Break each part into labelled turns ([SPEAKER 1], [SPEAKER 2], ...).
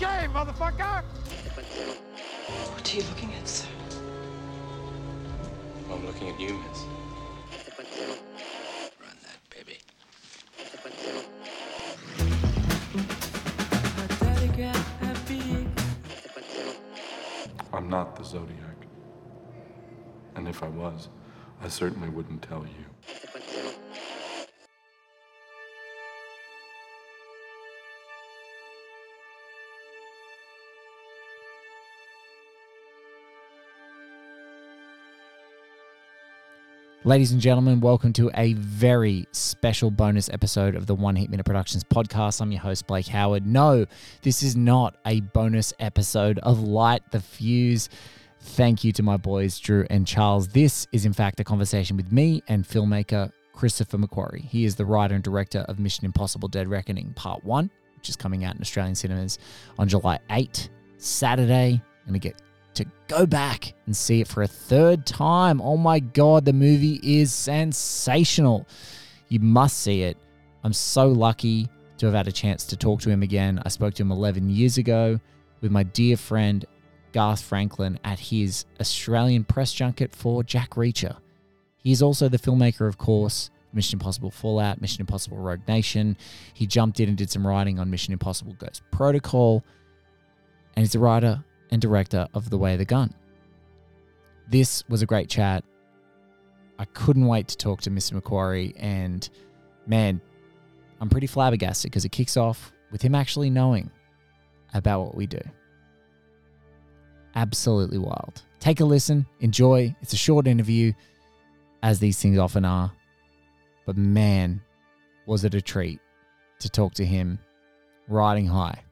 [SPEAKER 1] game, motherfucker!
[SPEAKER 2] What are you looking at, sir?
[SPEAKER 3] I'm looking at you, miss.
[SPEAKER 4] Run that, baby.
[SPEAKER 5] I'm not the Zodiac. And if I was, I certainly wouldn't tell you.
[SPEAKER 6] Ladies and gentlemen, welcome to a very special bonus episode of the One Heat Minute Productions podcast. I'm your host, Blake Howard. No, this is not a bonus episode of Light the Fuse. Thank you to my boys, Drew and Charles. This is, in fact, a conversation with me and filmmaker Christopher McQuarrie. He is the writer and director of Mission Impossible Dead Reckoning Part 1, which is coming out in Australian cinemas on July 8, Saturday. Going to get to go back and see it for a third time. Oh my God, the movie is sensational. You must see it. I'm so lucky to have had a chance to talk to him again. I spoke to him 11 years ago with my dear friend Garth Franklin at his Australian press junket for Jack Reacher. He is also the filmmaker, of course, Mission Impossible Fallout, Mission Impossible Rogue Nation. He jumped in and did some writing on Mission Impossible Ghost Protocol. And he's the writer and director of The Way the Gun. This was a great chat. I couldn't wait to talk to Mr. McQuarrie, and man, I'm pretty flabbergasted because it kicks off with him actually knowing about what we do. Absolutely wild. Take a listen, enjoy. It's a short interview, as these things often are. But man, was it a treat to talk to him riding high.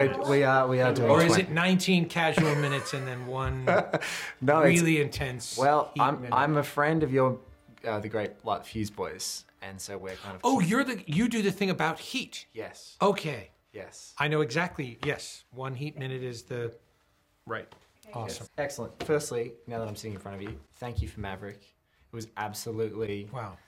[SPEAKER 7] We are we are doing.
[SPEAKER 8] Or is
[SPEAKER 7] 20
[SPEAKER 8] it 19 casual minutes and then one
[SPEAKER 7] no,
[SPEAKER 8] really intense?
[SPEAKER 7] Well,
[SPEAKER 8] heat
[SPEAKER 7] I'm
[SPEAKER 8] minute?
[SPEAKER 7] I'm a friend of your uh, the great Light Fuse Boys, and so we're kind of.
[SPEAKER 8] Oh, you're the you do the thing about heat.
[SPEAKER 7] yes,
[SPEAKER 8] Okay,
[SPEAKER 7] yes,
[SPEAKER 8] I know exactly. Yes, one heat minute is the right. Awesome.
[SPEAKER 7] yes. Excellent. Firstly, now that I'm sitting in front of you, thank you for Maverick. It was absolutely
[SPEAKER 8] Wow.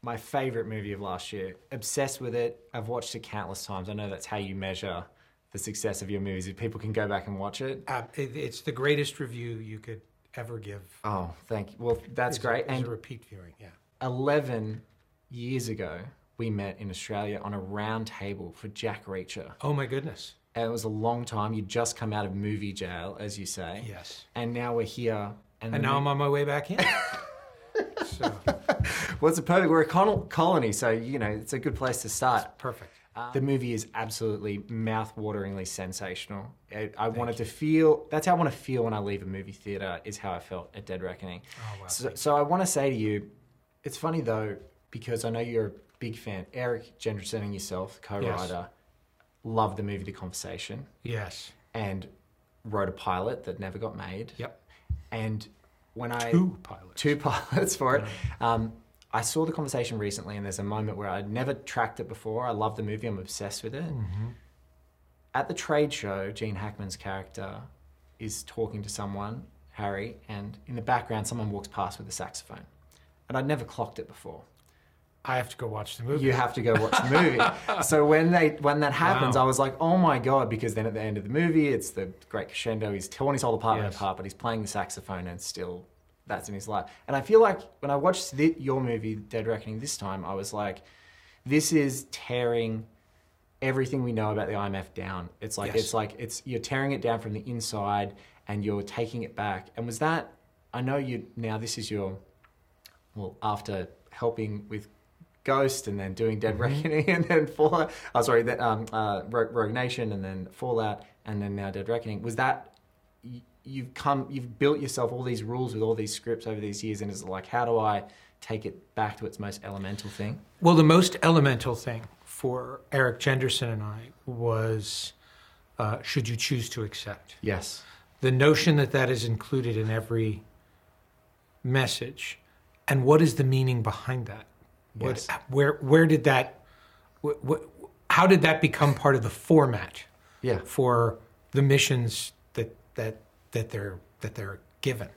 [SPEAKER 7] my favorite movie of last year. Obsessed with it. I've watched it countless times. I know that's how you measure the success of your movies. If people can go back and watch it.
[SPEAKER 8] Uh, it, it's the greatest review you could ever give.
[SPEAKER 7] Oh, thank you. Well, that's
[SPEAKER 8] a-
[SPEAKER 7] great.
[SPEAKER 8] is
[SPEAKER 7] And
[SPEAKER 8] a repeat viewing. Yeah.
[SPEAKER 7] 11 years ago, we met in Australia on a round table for Jack Reacher.
[SPEAKER 8] Oh my goodness.
[SPEAKER 7] And it was a long time. You'd just come out of movie jail, as you say.
[SPEAKER 8] Yes.
[SPEAKER 7] And now we're here. And,
[SPEAKER 8] And now I'm on my way back in. so
[SPEAKER 7] well, it's a perfect. We're a col- colony, so you know it's a good place to start.
[SPEAKER 8] perfect.
[SPEAKER 7] The movie is absolutely mouth-wateringly sensational. I, I wanted to feel. That's how I want to feel when I leave a movie theater. Is how I felt at Dead Reckoning.
[SPEAKER 8] Oh, wow.
[SPEAKER 7] So, so I want to say to you, it's funny though because I know you're a big fan. Erik Jendresen and yourself, co-writer, loved the movie The Conversation
[SPEAKER 8] Yes.
[SPEAKER 7] and wrote a pilot that never got made.
[SPEAKER 8] Yep.
[SPEAKER 7] And when I
[SPEAKER 8] Two pilots.
[SPEAKER 7] two pilots for it. Um, I saw the conversation recently, and there's a moment where I'd never tracked it before. I love the movie. I'm obsessed with it.
[SPEAKER 8] Mm-hmm.
[SPEAKER 7] At the trade show, Gene Hackman's character is talking to someone, Harry, and in the background, someone walks past with a saxophone. And I'd never clocked it before.
[SPEAKER 8] I have to go watch the movie.
[SPEAKER 7] You have to go watch the movie. so when they when that happens,
[SPEAKER 8] Wow.
[SPEAKER 7] I was like, oh my god, because then at the end of the movie, it's the great crescendo. He's torn his whole apartment
[SPEAKER 8] Yes.
[SPEAKER 7] apart, but he's playing the saxophone, and still that's in his life. And I feel like when I watched the, your movie, Dead Reckoning, this time, I was like, this is tearing everything we know about the IMF down. It's like
[SPEAKER 8] Yes.
[SPEAKER 7] it's like it's you're tearing it down from the inside, and you're taking it back. And was that? I know you now. This is your well after helping with Ghost and then doing Dead Reckoning and then Fallout. Oh, sorry, that um, uh, Rogue, Nation and then Fallout and then now Dead Reckoning. Was that you've come, you've built yourself all these rules with all these scripts over these years, and it's like, how do I take it back to its most elemental thing?
[SPEAKER 8] Well, the most elemental thing for Erik Jendresen and I was uh, should you choose to accept.
[SPEAKER 7] Yes.
[SPEAKER 8] The notion that that is included in every message, and what is the meaning behind that? What,
[SPEAKER 7] Yes.
[SPEAKER 8] where, where did that, wh- wh- how did that become part of the format
[SPEAKER 7] Yeah.
[SPEAKER 8] for the missions that, that, that, they're, that they're given?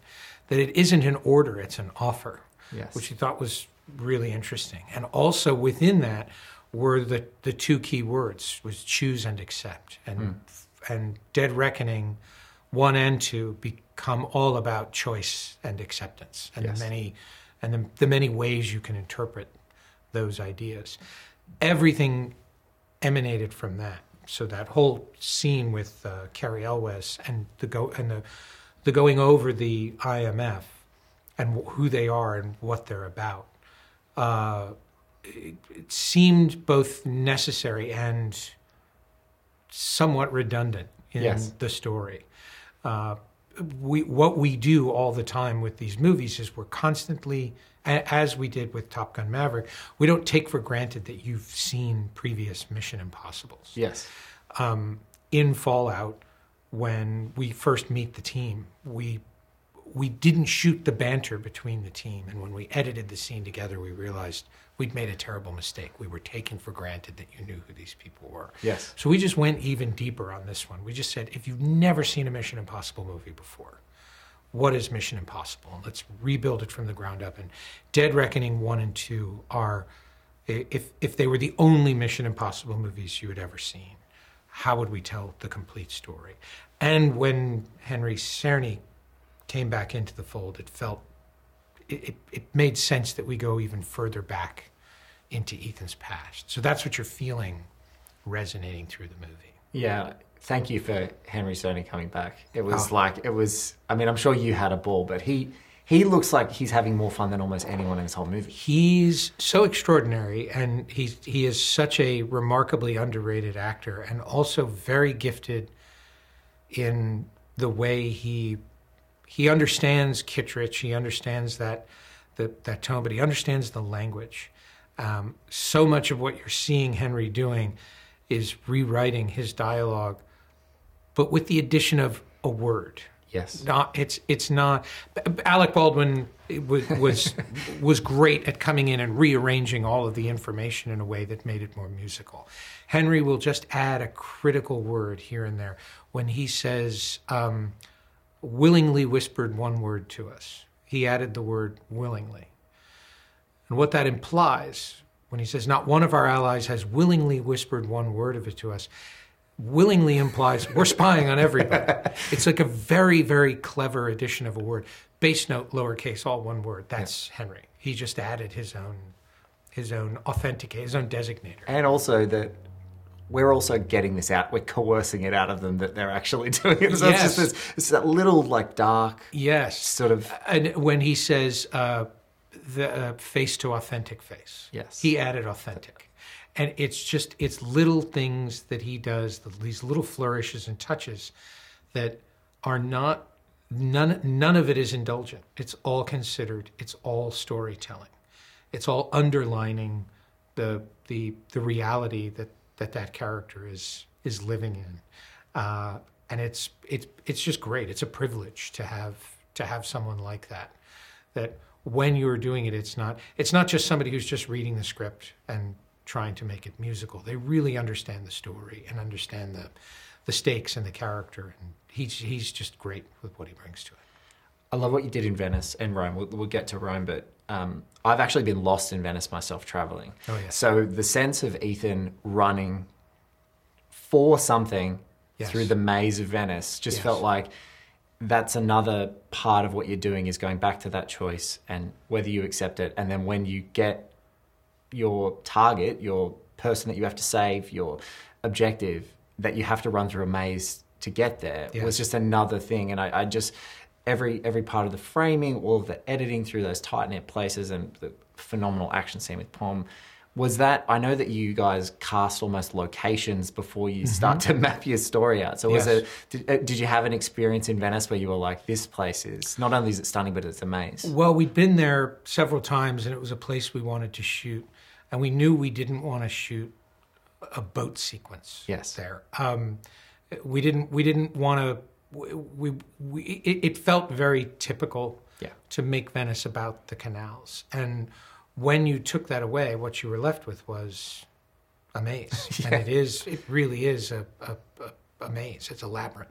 [SPEAKER 8] That it isn't an order, it's an offer
[SPEAKER 7] Yes.
[SPEAKER 8] which he thought was really interesting. And also within that, were the, the two key words was choose and accept and hmm. and dead reckoning one and two become all about choice and acceptance and
[SPEAKER 7] Yes.
[SPEAKER 8] the many and the, the many ways you can interpret those ideas everything emanated from that so that whole scene with uh, Cary Elwes and the go and the the going over the IMF and wh- who they are and what they're about uh, it, it seemed both necessary and somewhat redundant in
[SPEAKER 7] Yes.
[SPEAKER 8] the story. Uh, we what we do all the time with these movies is we're constantly, as we did with Top Gun Maverick, we don't take for granted that you've seen previous Mission Impossibles
[SPEAKER 7] Yes.
[SPEAKER 8] um, in Fallout, when we first meet the team, we we didn't shoot the banter between the team, and when we edited the scene together, we realized we'd made a terrible mistake. We were taking for granted that you knew who these people were.
[SPEAKER 7] Yes.
[SPEAKER 8] So we just went even deeper on this one. We just said, if you've never seen a Mission Impossible movie before, what is Mission Impossible? And let's rebuild it from the ground up. And Dead Reckoning one and two are, if if they were the only Mission Impossible movies you had ever seen, how would we tell the complete story? And when Henry Czerny came back into the fold, it felt it, it, it made sense that we go even further back into Ethan's past. So that's what you're feeling resonating through the movie.
[SPEAKER 7] Yeah. Thank you for Henry Czerny coming back. It was
[SPEAKER 8] Oh.
[SPEAKER 7] like it was. I mean, I'm sure you had a ball, but he he looks like he's having more fun than almost anyone in this whole movie.
[SPEAKER 8] He's so extraordinary, and he's he is such a remarkably underrated actor, and also very gifted in the way he he understands Kittredge. He understands that that that tone, but he understands the language. Um, so much of what you're seeing Henry doing is rewriting his dialogue, but with the addition of a word
[SPEAKER 7] Yes.
[SPEAKER 8] not it's it's not Alec Baldwin was was was great at coming in and rearranging all of the information in a way that made it more musical. Henry will just add a critical word here and there when he says um, willingly whispered one word to us. He added the word willingly. And what that implies when he says not one of our allies has willingly whispered one word of it to us willingly implies we're spying on everybody. it's like a very, very clever addition of a word. Base note, lowercase, all one word. That's Henry. He just added his own, his own authenticate, his own designator.
[SPEAKER 7] And also that we're also getting this out. We're coercing it out of them that they're actually doing it. So
[SPEAKER 8] Yes.
[SPEAKER 7] it's just this, it's that little like dark
[SPEAKER 8] Yes.
[SPEAKER 7] sort of
[SPEAKER 8] And when he says uh, the uh, face to authentic face,
[SPEAKER 7] Yes.
[SPEAKER 8] he added authentic. And it's just it's little things that he does, these little flourishes and touches that are not none none of it is indulgent. It's all considered. It's all storytelling. It's all underlining the the the reality that that that character is is living in, uh, and it's it's it's just great. It's a privilege to have to have someone like that. That when you're doing it, it's not it's not just somebody who's just reading the script and trying to make it musical. They really understand the story and understand the the stakes and the character, and he's he's just great with what he brings to it.
[SPEAKER 7] I love what you did in Venice and Rome. We'll, we'll get to Rome, but um, I've actually been lost in Venice myself traveling.
[SPEAKER 8] Oh, yeah.
[SPEAKER 7] So the sense of Ethan running for something
[SPEAKER 8] Yes.
[SPEAKER 7] through the maze of Venice just
[SPEAKER 8] Yes.
[SPEAKER 7] felt like that's another part of what you're doing is going back to that choice and whether you accept it. And then when you get your target, your person that you have to save, your objective, that you have to run through a maze to get there
[SPEAKER 8] Yes.
[SPEAKER 7] was just another thing. And I, I just every every part of the framing, all of the editing through those tight knit places, and the phenomenal action scene with Pom. Was that I know that you guys cast almost locations before you start to map your story out. So was it did, uh, did you have an experience in Venice where you were like, this place is not only is it stunning, but it's a maze?
[SPEAKER 8] Well, we'd been there several times, and it was a place we wanted to shoot, and we knew we didn't want to shoot a boat sequence.
[SPEAKER 7] Yes.
[SPEAKER 8] there. Um, we didn't. We didn't want to. We, we, it, it felt very typical.
[SPEAKER 7] Yeah.
[SPEAKER 8] To make Venice about the canals, and when you took that away, what you were left with was a maze, and it is. It really is a a, a, a maze. It's a labyrinth.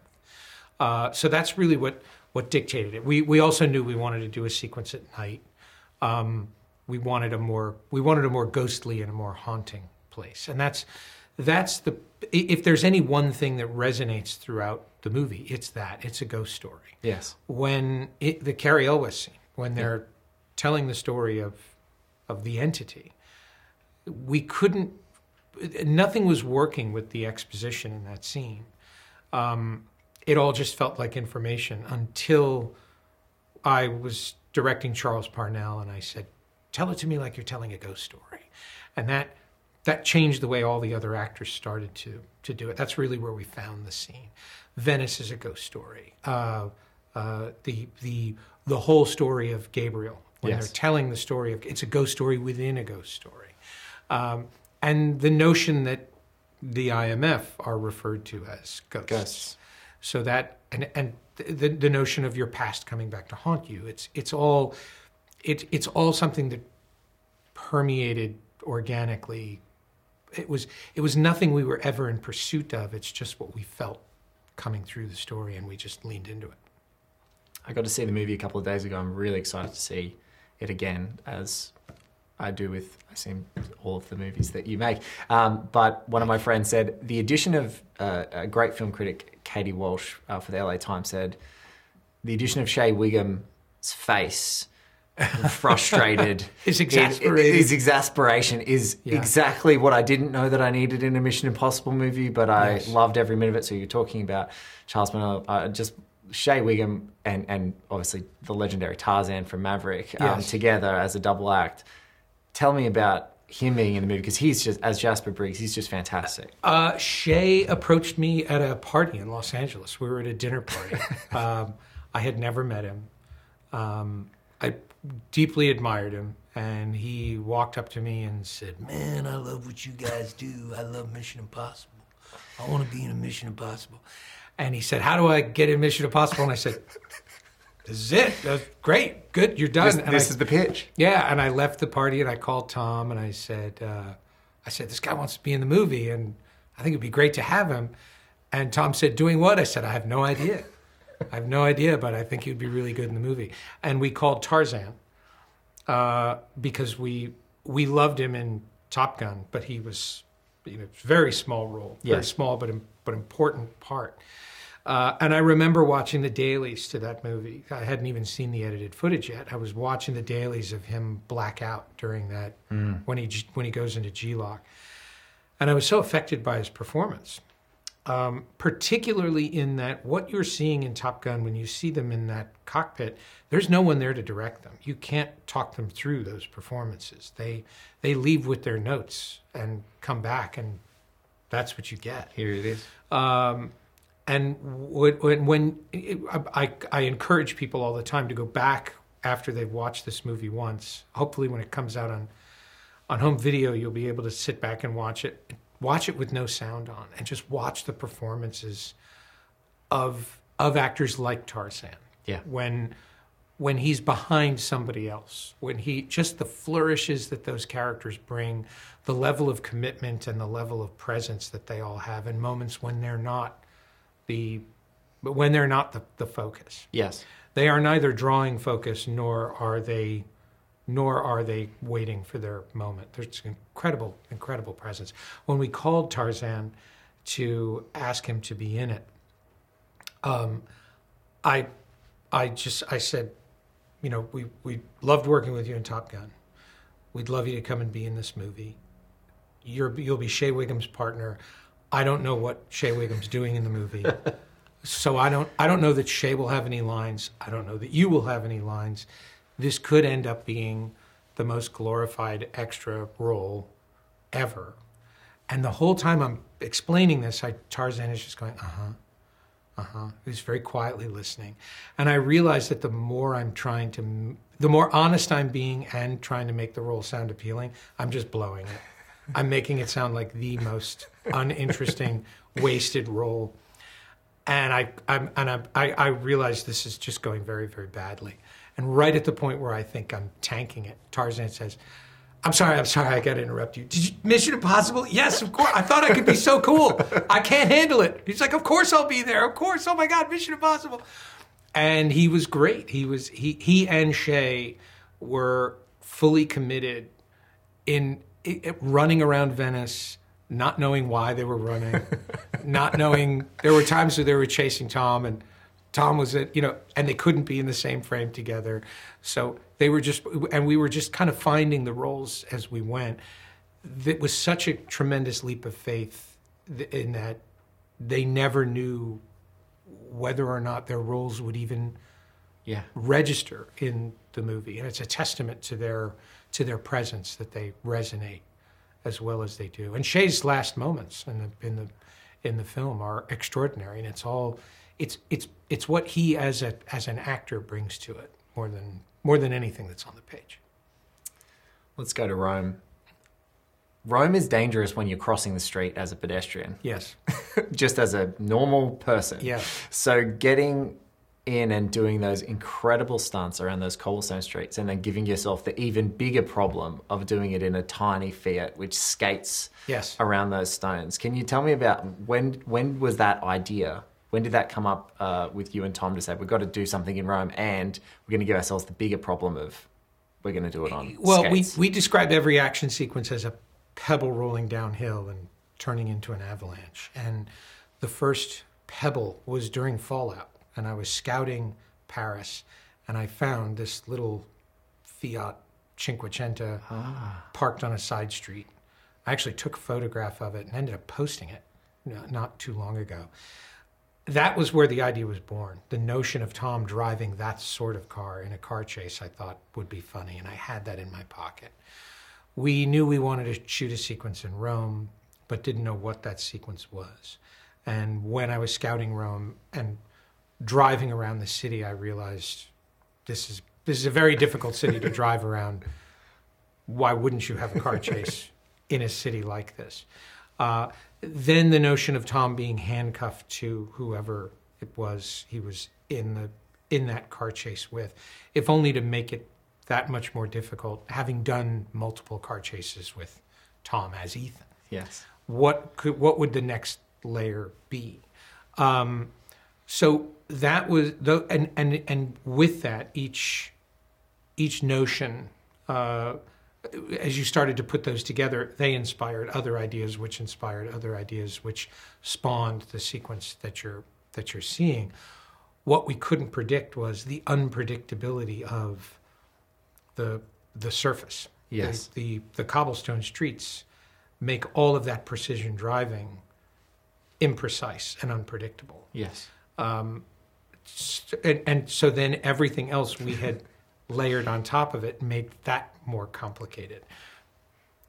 [SPEAKER 8] Uh, so that's really what what dictated it. We we also knew we wanted to do a sequence at night. Um, we wanted a more we wanted a more ghostly and a more haunting place, and that's that's the if there's any one thing that resonates throughout the movie, it's that it's a ghost story.
[SPEAKER 7] Yes.
[SPEAKER 8] When it, the Cary Elwes scene, when they're telling the story of of the entity, we couldn't. Nothing was working with the exposition in that scene. Um, it all just felt like information until I was directing Charles Parnell, and I said, "Tell it to me like you're telling a ghost story," and that that changed the way all the other actors started to to do it. That's really where we found the scene. Venice is a ghost story. Uh, uh, the the the whole story of Gabriel when
[SPEAKER 7] Yes.
[SPEAKER 8] they're telling the story of it's a ghost story within a ghost story, um, and the notion that the IMF are referred to as ghosts.
[SPEAKER 7] Ghosts.
[SPEAKER 8] So that and and the the notion of your past coming back to haunt you. It's it's all it it's all something that permeated organically. It was it was nothing we were ever in pursuit of. It's just what we felt coming through the story, and we just leaned into it.
[SPEAKER 7] I got to see the movie a couple of days ago. I'm really excited to see it again, as I do with I seem all of the movies that you make. Um, but one of my friends said the addition of uh, a great film critic, Katie Walsh, uh, for the LA Times said the addition of Shea Whigham's face. Frustrated
[SPEAKER 8] His
[SPEAKER 7] it-
[SPEAKER 8] exasperated.
[SPEAKER 7] his exasperation is
[SPEAKER 8] Yeah.
[SPEAKER 7] exactly what I didn't know that I needed in a Mission Impossible movie, but I
[SPEAKER 8] Yes.
[SPEAKER 7] loved every minute of it. So you're talking about Charles Parnell, uh, just Shea Whigham and and obviously the legendary Tarzan from Maverick um,
[SPEAKER 8] Yes.
[SPEAKER 7] together as a double act. Tell me about him being in the movie because he's just as Jasper Briggs, he's just fantastic.
[SPEAKER 8] Uh, Shea approached me at a party in Los Angeles. We were at a dinner party. um, I had never met him. Um, I deeply admired him, and he walked up to me and said, "Man, I love what you guys do. I love Mission Impossible. I want to be in a Mission Impossible." And he said, "How do I get in Mission Impossible?" And I said, "This is it. That's great. Good. You're done."
[SPEAKER 7] This,
[SPEAKER 8] And
[SPEAKER 7] this
[SPEAKER 8] I-
[SPEAKER 7] is the pitch.
[SPEAKER 8] yeah, and I left the party and I called Tom and I said, uh, I said, this guy wants to be in the movie and I think it'd be great to have him. And Tom said, doing what? I said, I have no idea. I have no idea, but I think he'd be really good in the movie. And we called Tarzan uh, because we we loved him in Top Gun, but he was you know very small role, very small but but important part. Uh, and I remember watching the dailies to that movie. I hadn't even seen the edited footage yet. I was watching the dailies of him black out during that when he when he goes into G-LOC, and I was so affected by his performance, um, particularly in that what you're seeing in Top Gun when you see them in that cockpit. There's no one there to direct them. You can't talk them through those performances. They they leave with their notes and come back, and that's what you get.
[SPEAKER 7] Here it is.
[SPEAKER 8] Um, and when, when, I, I encourage people all the time to go back after they've watched this movie once. Hopefully, when it comes out on on home video, you'll be able to sit back and watch it. Watch it with no sound on, and just watch the performances of of actors like Tarzan.
[SPEAKER 7] Yeah.
[SPEAKER 8] When when he's behind somebody else, when he just the flourishes that those characters bring, the level of commitment and the level of presence that they all have in moments when they're not the but when they're not the, the focus.
[SPEAKER 7] Yes.
[SPEAKER 8] They are neither drawing focus nor are they nor are they waiting for their moment. There's incredible, incredible presence. When we called Tarzan to ask him to be in it, um, I, I just I said, you know, we we loved working with you in Top Gun. We'd love you to come and be in this movie. You're you'll be Shea Whigham's partner. I don't know what Shea Whigham's doing in the movie. So I don't I don't know that Shea will have any lines. I don't know that you will have any lines. This could end up being the most glorified extra role ever. And the whole time I'm explaining this, I Tarzan is just going, uh-huh. Uh-huh. He's very quietly listening. And I realize that the more I'm trying to the more honest I'm being and trying to make the role sound appealing, I'm just blowing it. I'm making it sound like the most uninteresting, wasted role and I I'm, and I, I I realize this is just going very very badly. And right at the point where I think I'm tanking it, Tarzan says, "I'm sorry, I'm sorry, I got to interrupt you. Did you Mission Impossible? Yes, of course. I thought I could be so cool. I can't handle it." He's like, "Of course I'll be there. Of course. Oh my God, Mission Impossible." And he was great. He was he he and Shea were fully committed in it, running around Venice, not knowing why they were running, not knowing. There were times where they were chasing Tom, and Tom was at you know, and they couldn't be in the same frame together. So they were just, and we were just kind of finding the roles as we went. It was such a tremendous leap of faith in that they never knew whether or not their roles would even
[SPEAKER 7] Yeah.
[SPEAKER 8] register in the movie, and it's a testament to their to their presence that they resonate as well as they do. And Shea's last moments in the in the in the film are extraordinary, and it's all it's it's it's what he as a as an actor brings to it more than more than anything that's on the page.
[SPEAKER 7] Let's go to Rome. Rome is dangerous when you're crossing the street as a pedestrian,
[SPEAKER 8] Yes,
[SPEAKER 7] just as a normal person.
[SPEAKER 8] Yeah.
[SPEAKER 7] So getting in and doing those incredible stunts around those cobblestone streets and then giving yourself the even bigger problem of doing it in a tiny Fiat which skates
[SPEAKER 8] Yes.
[SPEAKER 7] around those stones. Can you tell me about when when was that idea? When did that come up uh, with you and Tom to say we've got to do something in Rome and we're going to give ourselves the bigger problem of we're going to do it on
[SPEAKER 8] Well,
[SPEAKER 7] skates?
[SPEAKER 8] we we describe every action sequence as a pebble rolling downhill and turning into an avalanche. And the first pebble was during Fallout, and I was scouting Paris, and I found this little Fiat Cinquecento parked on a side street. I actually took a photograph of it and ended up posting it not too long ago. That was where the idea was born. The notion of Tom driving that sort of car in a car chase I thought would be funny, and I had that in my pocket. We knew we wanted to shoot a sequence in Rome, but didn't know what that sequence was. And when I was scouting Rome and driving around the city, I realized this is this is a very difficult city to drive around. Why wouldn't you have a car chase in a city like this? Uh, then the notion of Tom being handcuffed to whoever it was he was in the in that car chase with, if only to make it that much more difficult. Having done multiple car chases with Tom as Ethan,
[SPEAKER 7] yes.
[SPEAKER 8] what could what would the next layer be? Um, so that was the and and and with that each each notion uh, as you started to put those together they inspired other ideas which inspired other ideas which spawned the sequence that you're that you're seeing what we couldn't predict was the unpredictability of the the surface
[SPEAKER 7] Yes.
[SPEAKER 8] the, the the cobblestone streets make all of that precision driving imprecise and unpredictable
[SPEAKER 7] Yes.
[SPEAKER 8] Um, s- and, and so then everything else we had layered on top of it made that more complicated.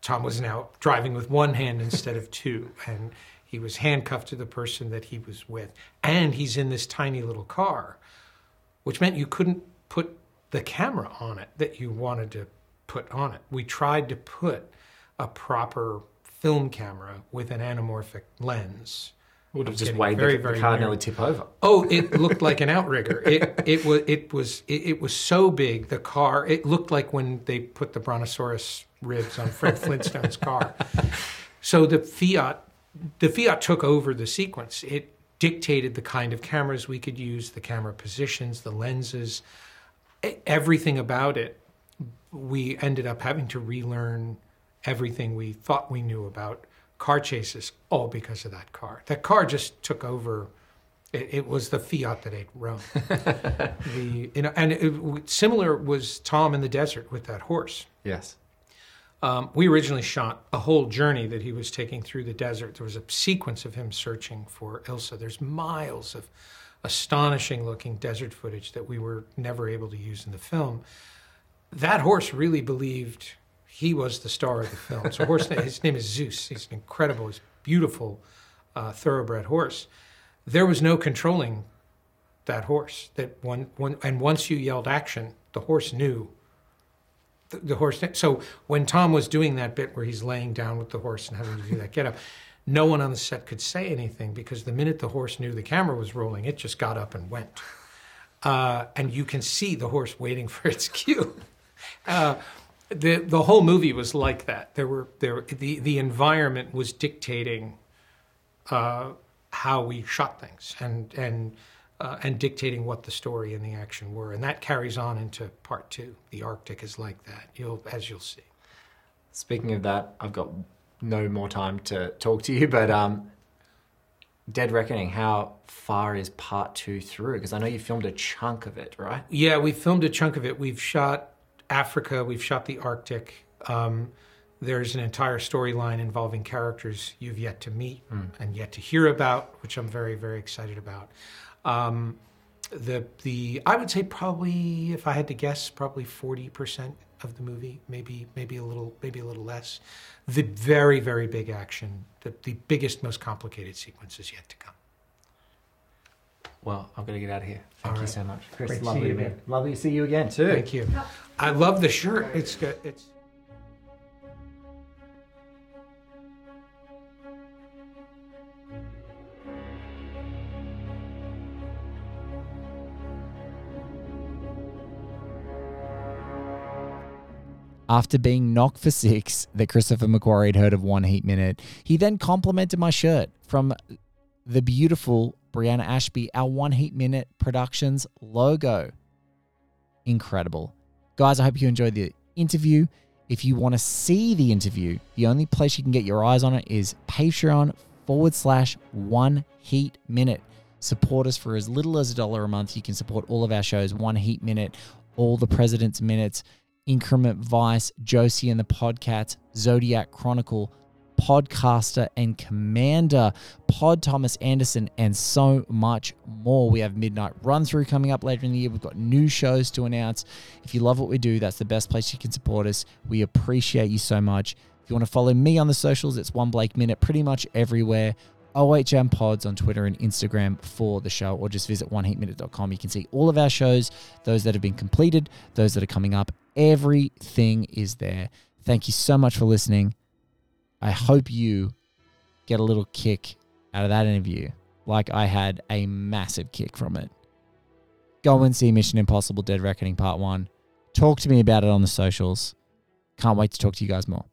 [SPEAKER 8] Tom was now driving with one hand instead of two, and he was handcuffed to the person that he was with. And he's in this tiny little car, which meant you couldn't put the camera on it that you wanted to put on it. We tried to put a proper film camera with an anamorphic lens.
[SPEAKER 7] Would have just weighed
[SPEAKER 8] very,
[SPEAKER 7] the,
[SPEAKER 8] very
[SPEAKER 7] the car
[SPEAKER 8] near.
[SPEAKER 7] nearly tip over.
[SPEAKER 8] Oh, it looked like an outrigger. It it was it was it, it was so big. The car it looked like when they put the brontosaurus ribs on Fred Flintstone's car. So the Fiat the Fiat took over the sequence. It dictated the kind of cameras we could use, the camera positions, the lenses, everything about it. We ended up having to relearn everything we thought we knew about car chases, all because of that car. That car just took over. It, it was the Fiat that ate Rome. the you know, and it, similar was Tom in the desert with that horse.
[SPEAKER 7] Yes.
[SPEAKER 8] Um, we originally shot a whole journey that he was taking through the desert. There was a sequence of him searching for Ilsa. There's miles of astonishing looking desert footage that we were never able to use in the film. That horse really believed he was the star of the film. So, horse, his name is Zeus. He's an incredible, he's beautiful, uh, thoroughbred horse. There was no controlling that horse. That one, one, and once you yelled action, the horse knew the, the horse. So when Tom was doing that bit where he's laying down with the horse and having to do that get up, no one on the set could say anything because the minute the horse knew the camera was rolling, it just got up and went. Uh, and you can see the horse waiting for its cue. Uh, the the whole movie was like that. There were there the the environment was dictating uh, how we shot things and and uh, and dictating what the story and the action were, and that carries on into part two. The Arctic is like that. You'll as you'll see.
[SPEAKER 9] Speaking of that, I've got no more time to talk to you, but um, Dead Reckoning, how far is part two through? Because I know you filmed a chunk of it, right?
[SPEAKER 8] Yeah, we filmed a chunk of it. We've shot Africa, we've shot the Arctic. Um, there's an entire storyline involving characters you've yet to meet and yet to hear about, which I'm very, very excited about. Um, the the I would say probably, if I had to guess, probably 40% of the movie, maybe maybe a little maybe a little less. The very, very big action, the, the biggest, most complicated sequence is yet to come.
[SPEAKER 9] Well, I'm going to get out of here. Thank
[SPEAKER 8] All
[SPEAKER 9] you
[SPEAKER 8] right.
[SPEAKER 9] so much. Chris,
[SPEAKER 8] Great to
[SPEAKER 9] lovely
[SPEAKER 8] see
[SPEAKER 9] to
[SPEAKER 8] you
[SPEAKER 9] meet.
[SPEAKER 8] again.
[SPEAKER 9] Lovely to see you again, too.
[SPEAKER 8] Thank you. I love the shirt. It's good. It's
[SPEAKER 7] After being knocked for six that Christopher McQuarrie had heard of One Heat Minute, he then complimented my shirt from the beautiful Brianna Ashby, our One Heat Minute Productions logo. Incredible. Guys, I hope you enjoyed the interview. If you want to see the interview, the only place you can get your eyes on it is Patreon forward slash One Heat Minute. Support us for as little as a dollar a month. You can support all of our shows One Heat Minute, all the President's Minutes, Increment Vice, Josie and the Podcasts, Zodiac Chronicle, Podcaster and Commander, Pod Thomas Anderson, and so much more. We have Midnight Run Through coming up later in the year. We've got new shows to announce. If you love what we do, that's the best place you can support us. We appreciate you so much. If you want to follow me on the socials, it's One Blake Minute pretty much everywhere. OHM Pods on Twitter and Instagram for the show, or just visit oneheatminute.com. You can see all of our shows, those that have been completed, those that are coming up. Everything is there. Thank you so much for listening. I hope you get a little kick out of that interview, like I had a massive kick from it. Go and see Mission Impossible Dead Reckoning Part 1. Talk to me about it on the socials. Can't wait to talk to you guys more.